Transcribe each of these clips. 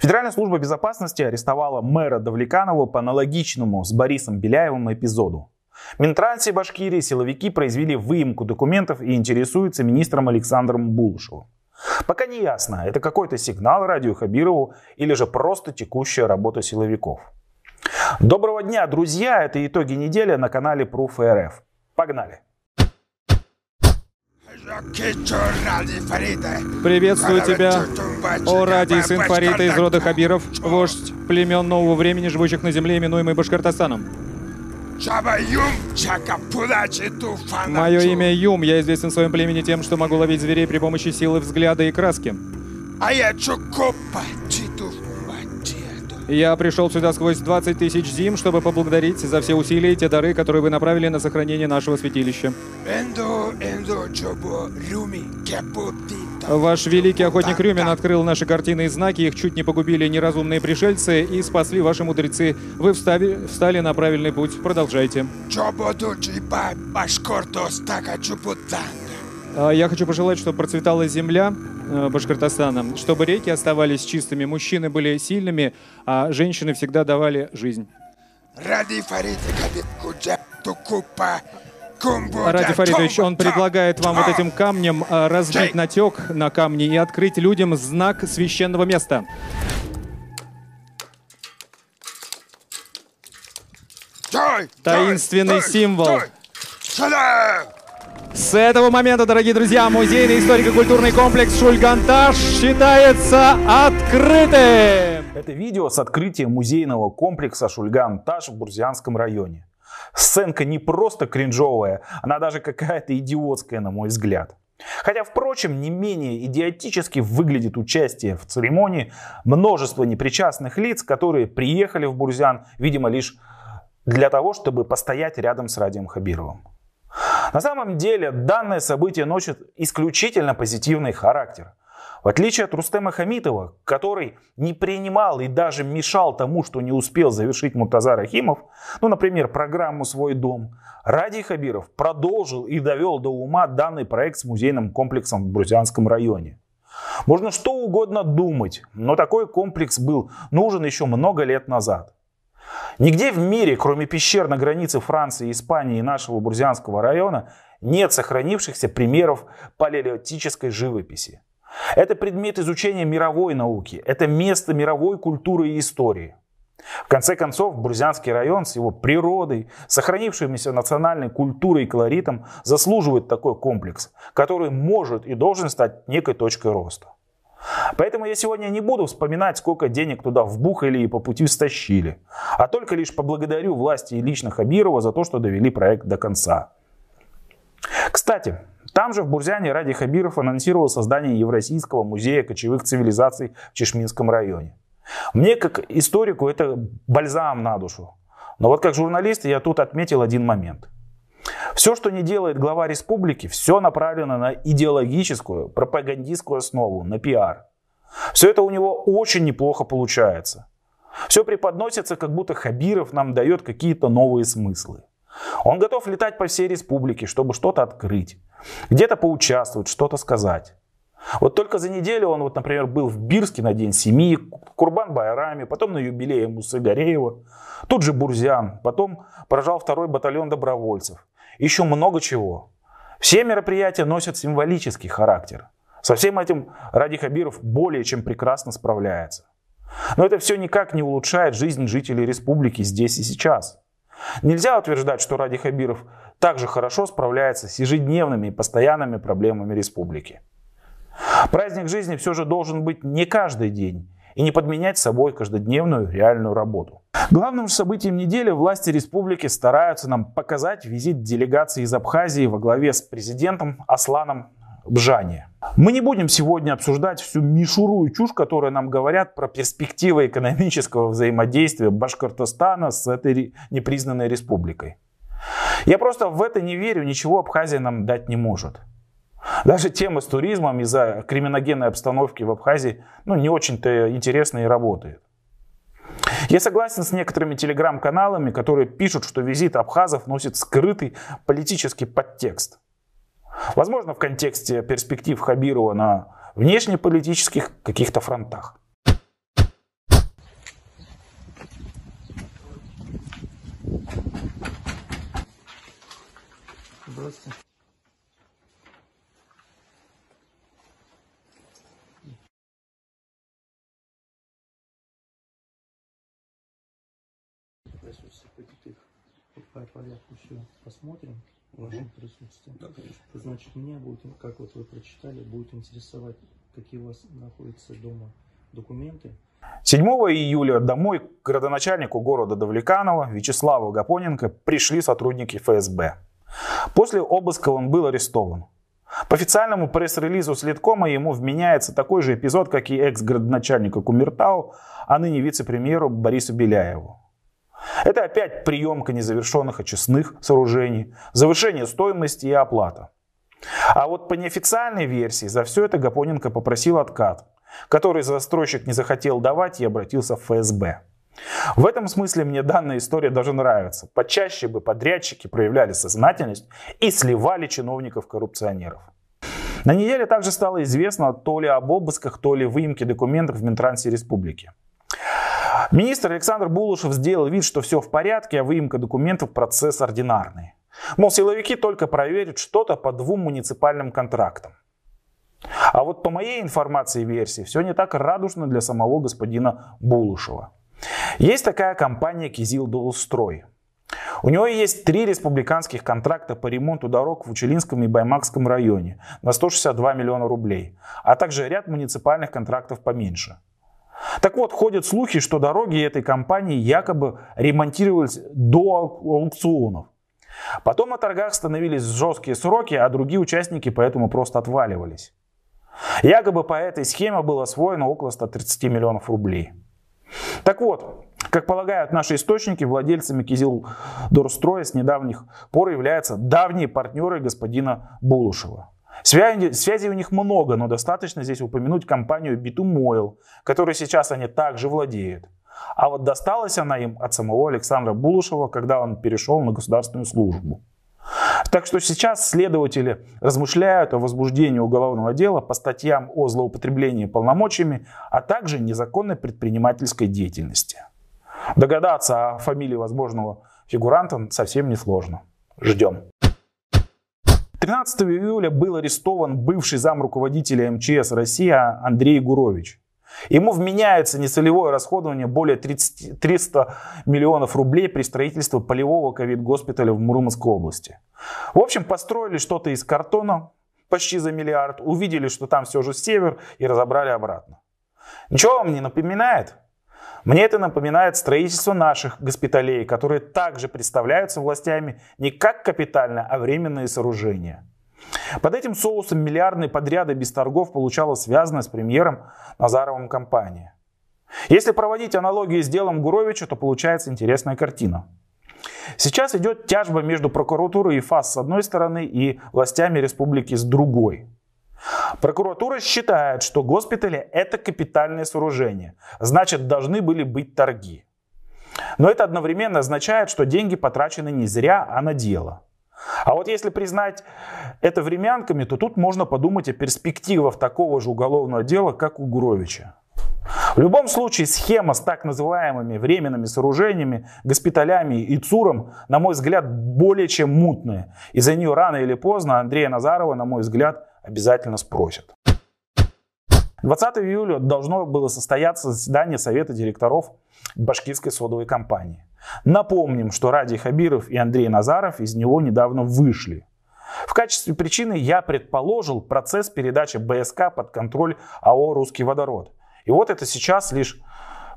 Федеральная служба безопасности арестовала мэра Давлеканова по аналогичному с Борисом Беляевым эпизоду. Минтрансе Башкирии силовики произвели выемку документов и интересуются министром Александром Булышевым. Пока не ясно, это какой-то сигнал радио Хабирову или же просто текущая работа силовиков. Доброго дня, друзья! Это итоги недели на канале Proof РФ. Погнали! Приветствую тебя, о ради сын Фарита из рода Хабиров, вождь племен нового времени, живущих на земле, именуемый Башкортостаном. Мое имя Юм, я известен в своем племени тем, что могу ловить зверей при помощи силы взгляда и краски. Я пришел сюда сквозь 20 тысяч зим, чтобы поблагодарить за все усилия и те дары, которые вы направили на сохранение нашего святилища. Ваш великий охотник Рюмин открыл наши картины и знаки, их чуть не погубили неразумные пришельцы и спасли ваши мудрецы. Вы встали, встали на правильный путь. Продолжайте. А, я хочу пожелать, чтобы процветала земля э, Башкортостана, чтобы реки оставались чистыми, мужчины были сильными, а женщины всегда давали жизнь. Ради Фаридович, он предлагает вам вот этим камнем э, разбить натек на камне и открыть людям знак священного места. Таинственный символ. С этого момента, дорогие друзья, музейный историко-культурный комплекс Шульганташ считается открытым. Это видео с открытием музейного комплекса Шульганташ в Бурзианском районе. Сценка не просто кринжовая, она даже какая-то идиотская, на мой взгляд. Хотя, впрочем, не менее идиотически выглядит участие в церемонии множества непричастных лиц, которые приехали в Бурзян, видимо, лишь для того, чтобы постоять рядом с Радием Хабировым. На самом деле данное событие носит исключительно позитивный характер. В отличие от Рустема Хамитова, который не принимал и даже мешал тому, что не успел завершить Муртаза Рахимов, ну, например, программу «Свой дом», Ради Хабиров продолжил и довел до ума данный проект с музейным комплексом в Брусянском районе. Можно что угодно думать, но такой комплекс был нужен еще много лет назад. Нигде в мире, кроме пещер на границе Франции, Испании и нашего Бурзианского района, нет сохранившихся примеров палеолитической живописи. Это предмет изучения мировой науки, это место мировой культуры и истории. В конце концов, Бурзианский район с его природой, сохранившимися национальной культурой и колоритом заслуживает такой комплекс, который может и должен стать некой точкой роста. Поэтому я сегодня не буду вспоминать, сколько денег туда вбухали и по пути стащили, а только лишь поблагодарю власти и лично Хабирова за то, что довели проект до конца. Кстати, там же в Бурзяне Ради Хабиров анонсировал создание Евразийского музея кочевых цивилизаций в Чешминском районе. Мне, как историку, это бальзам на душу. Но вот как журналист я тут отметил один момент – все, что не делает глава республики, все направлено на идеологическую, пропагандистскую основу, на пиар. Все это у него очень неплохо получается. Все преподносится, как будто Хабиров нам дает какие-то новые смыслы. Он готов летать по всей республике, чтобы что-то открыть, где-то поучаствовать, что-то сказать. Вот только за неделю он, вот, например, был в Бирске на День семьи, Курбан Байраме, потом на юбилее Мусы Гореева, тут же Бурзян, потом поражал второй батальон добровольцев еще много чего. Все мероприятия носят символический характер. Со всем этим Ради Хабиров более чем прекрасно справляется. Но это все никак не улучшает жизнь жителей республики здесь и сейчас. Нельзя утверждать, что Ради Хабиров также хорошо справляется с ежедневными и постоянными проблемами республики. Праздник жизни все же должен быть не каждый день и не подменять собой каждодневную реальную работу. Главным же событием недели власти республики стараются нам показать визит делегации из Абхазии во главе с президентом Асланом Бжани. Мы не будем сегодня обсуждать всю мишуру и чушь, которую нам говорят про перспективы экономического взаимодействия Башкортостана с этой непризнанной республикой. Я просто в это не верю, ничего Абхазия нам дать не может. Даже тема с туризмом из-за криминогенной обстановки в Абхазии ну, не очень-то интересна и работает. Я согласен с некоторыми телеграм-каналами, которые пишут, что визит абхазов носит скрытый политический подтекст. Возможно, в контексте перспектив Хабирова на внешнеполитических каких-то фронтах. Здравствуйте. Порядку все посмотрим в вашем присутствии. Да, конечно. Значит, меня будет, как вот вы прочитали, будет интересовать, какие у вас находятся дома документы. 7 июля домой к градоначальнику города Давлеканова Вячеславу Гапоненко пришли сотрудники ФСБ. После обыска он был арестован. По официальному пресс-релизу Следкома ему вменяется такой же эпизод, как и экс-градоначальника Кумертау, а ныне вице-премьеру Борису Беляеву. Это опять приемка незавершенных очистных сооружений, завышение стоимости и оплата. А вот по неофициальной версии за все это Гапоненко попросил откат, который застройщик не захотел давать и обратился в ФСБ. В этом смысле мне данная история даже нравится. Почаще бы подрядчики проявляли сознательность и сливали чиновников-коррупционеров. На неделе также стало известно то ли об обысках, то ли выемке документов в Минтрансе Республики. Министр Александр Булушев сделал вид, что все в порядке, а выемка документов процесс ординарный. Мол, силовики только проверят что-то по двум муниципальным контрактам. А вот по моей информации и версии все не так радужно для самого господина Булушева. Есть такая компания Кизил Долстрой. У него есть три республиканских контракта по ремонту дорог в Учелинском и Баймакском районе на 162 миллиона рублей, а также ряд муниципальных контрактов поменьше – так вот, ходят слухи, что дороги этой компании якобы ремонтировались до аукционов. Потом на торгах становились жесткие сроки, а другие участники поэтому просто отваливались. Якобы по этой схеме было освоено около 130 миллионов рублей. Так вот, как полагают наши источники, владельцами Кизил Дорстроя с недавних пор являются давние партнеры господина Булушева. Связи, связей у них много, но достаточно здесь упомянуть компанию Bitumoil, которой сейчас они также владеют. А вот досталась она им от самого Александра Булушева, когда он перешел на государственную службу. Так что сейчас следователи размышляют о возбуждении уголовного дела по статьям о злоупотреблении полномочиями, а также незаконной предпринимательской деятельности. Догадаться о фамилии возможного фигуранта совсем несложно. Ждем. 13 июля был арестован бывший зам руководителя МЧС России Андрей Гурович. Ему вменяется нецелевое расходование более 30, 300 миллионов рублей при строительстве полевого ковид-госпиталя в Мурманской области. В общем, построили что-то из картона почти за миллиард, увидели, что там все же север и разобрали обратно. Ничего вам не напоминает? Мне это напоминает строительство наших госпиталей, которые также представляются властями не как капитально, а временные сооружения. Под этим соусом миллиардные подряды без торгов получала связанная с премьером Назаровым компания. Если проводить аналогии с делом Гуровича, то получается интересная картина. Сейчас идет тяжба между прокуратурой и ФАС с одной стороны и властями республики с другой. Прокуратура считает, что госпитали это капитальное сооружение, значит должны были быть торги. Но это одновременно означает, что деньги потрачены не зря, а на дело. А вот если признать это времянками, то тут можно подумать о перспективах такого же уголовного дела, как у Гуровича. В любом случае схема с так называемыми временными сооружениями, госпиталями и ЦУРом, на мой взгляд, более чем мутная. И за нее рано или поздно Андрея Назарова, на мой взгляд, обязательно спросят. 20 июля должно было состояться заседание Совета директоров башкирской содовой компании. Напомним, что Ради Хабиров и Андрей Назаров из него недавно вышли. В качестве причины я предположил процесс передачи БСК под контроль АО «Русский водород». И вот это сейчас лишь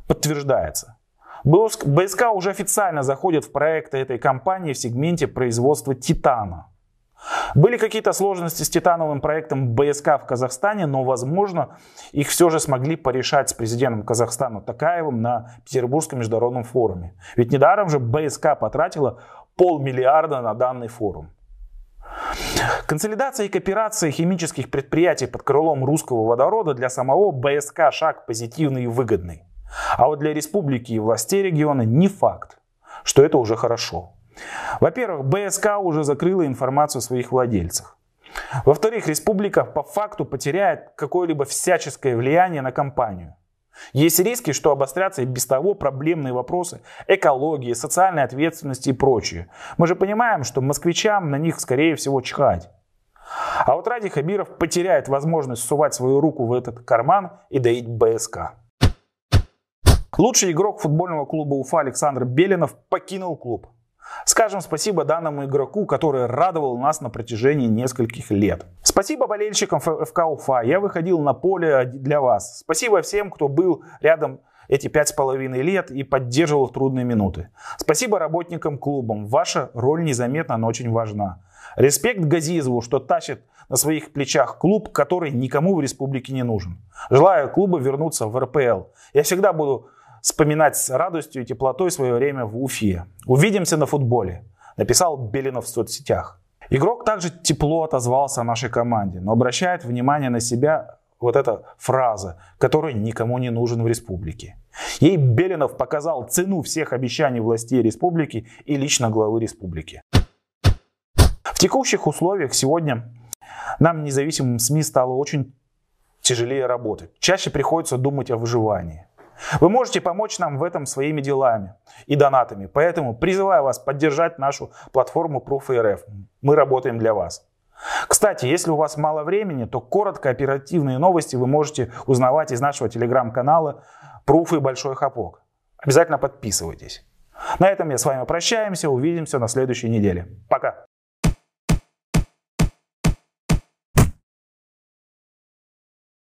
подтверждается. БСК уже официально заходит в проекты этой компании в сегменте производства титана – были какие-то сложности с титановым проектом БСК в Казахстане, но, возможно, их все же смогли порешать с президентом Казахстана Такаевым на Петербургском международном форуме. Ведь недаром же БСК потратила полмиллиарда на данный форум. Консолидация и кооперация химических предприятий под крылом русского водорода для самого БСК шаг позитивный и выгодный. А вот для республики и властей региона не факт, что это уже хорошо. Во-первых, БСК уже закрыла информацию о своих владельцах. Во-вторых, республика по факту потеряет какое-либо всяческое влияние на компанию. Есть риски, что обострятся и без того проблемные вопросы экологии, социальной ответственности и прочее. Мы же понимаем, что москвичам на них скорее всего чихать. А вот Ради Хабиров потеряет возможность сувать свою руку в этот карман и доить БСК. Лучший игрок футбольного клуба Уфа Александр Белинов покинул клуб. Скажем спасибо данному игроку, который радовал нас на протяжении нескольких лет. Спасибо болельщикам ФК Уфа. Я выходил на поле для вас. Спасибо всем, кто был рядом эти пять с половиной лет и поддерживал трудные минуты. Спасибо работникам клубам. Ваша роль незаметна, но очень важна. Респект Газизову, что тащит на своих плечах клуб, который никому в республике не нужен. Желаю клубу вернуться в РПЛ. Я всегда буду вспоминать с радостью и теплотой свое время в Уфе. Увидимся на футболе, написал Белинов в соцсетях. Игрок также тепло отозвался о нашей команде, но обращает внимание на себя вот эта фраза, которая никому не нужен в республике. Ей Белинов показал цену всех обещаний властей республики и лично главы республики. В текущих условиях сегодня нам, независимым СМИ, стало очень тяжелее работать. Чаще приходится думать о выживании. Вы можете помочь нам в этом своими делами и донатами. Поэтому призываю вас поддержать нашу платформу Proof.rf. Мы работаем для вас. Кстати, если у вас мало времени, то коротко оперативные новости вы можете узнавать из нашего телеграм-канала Proof и Большой Хапок. Обязательно подписывайтесь. На этом я с вами прощаемся. Увидимся на следующей неделе. Пока.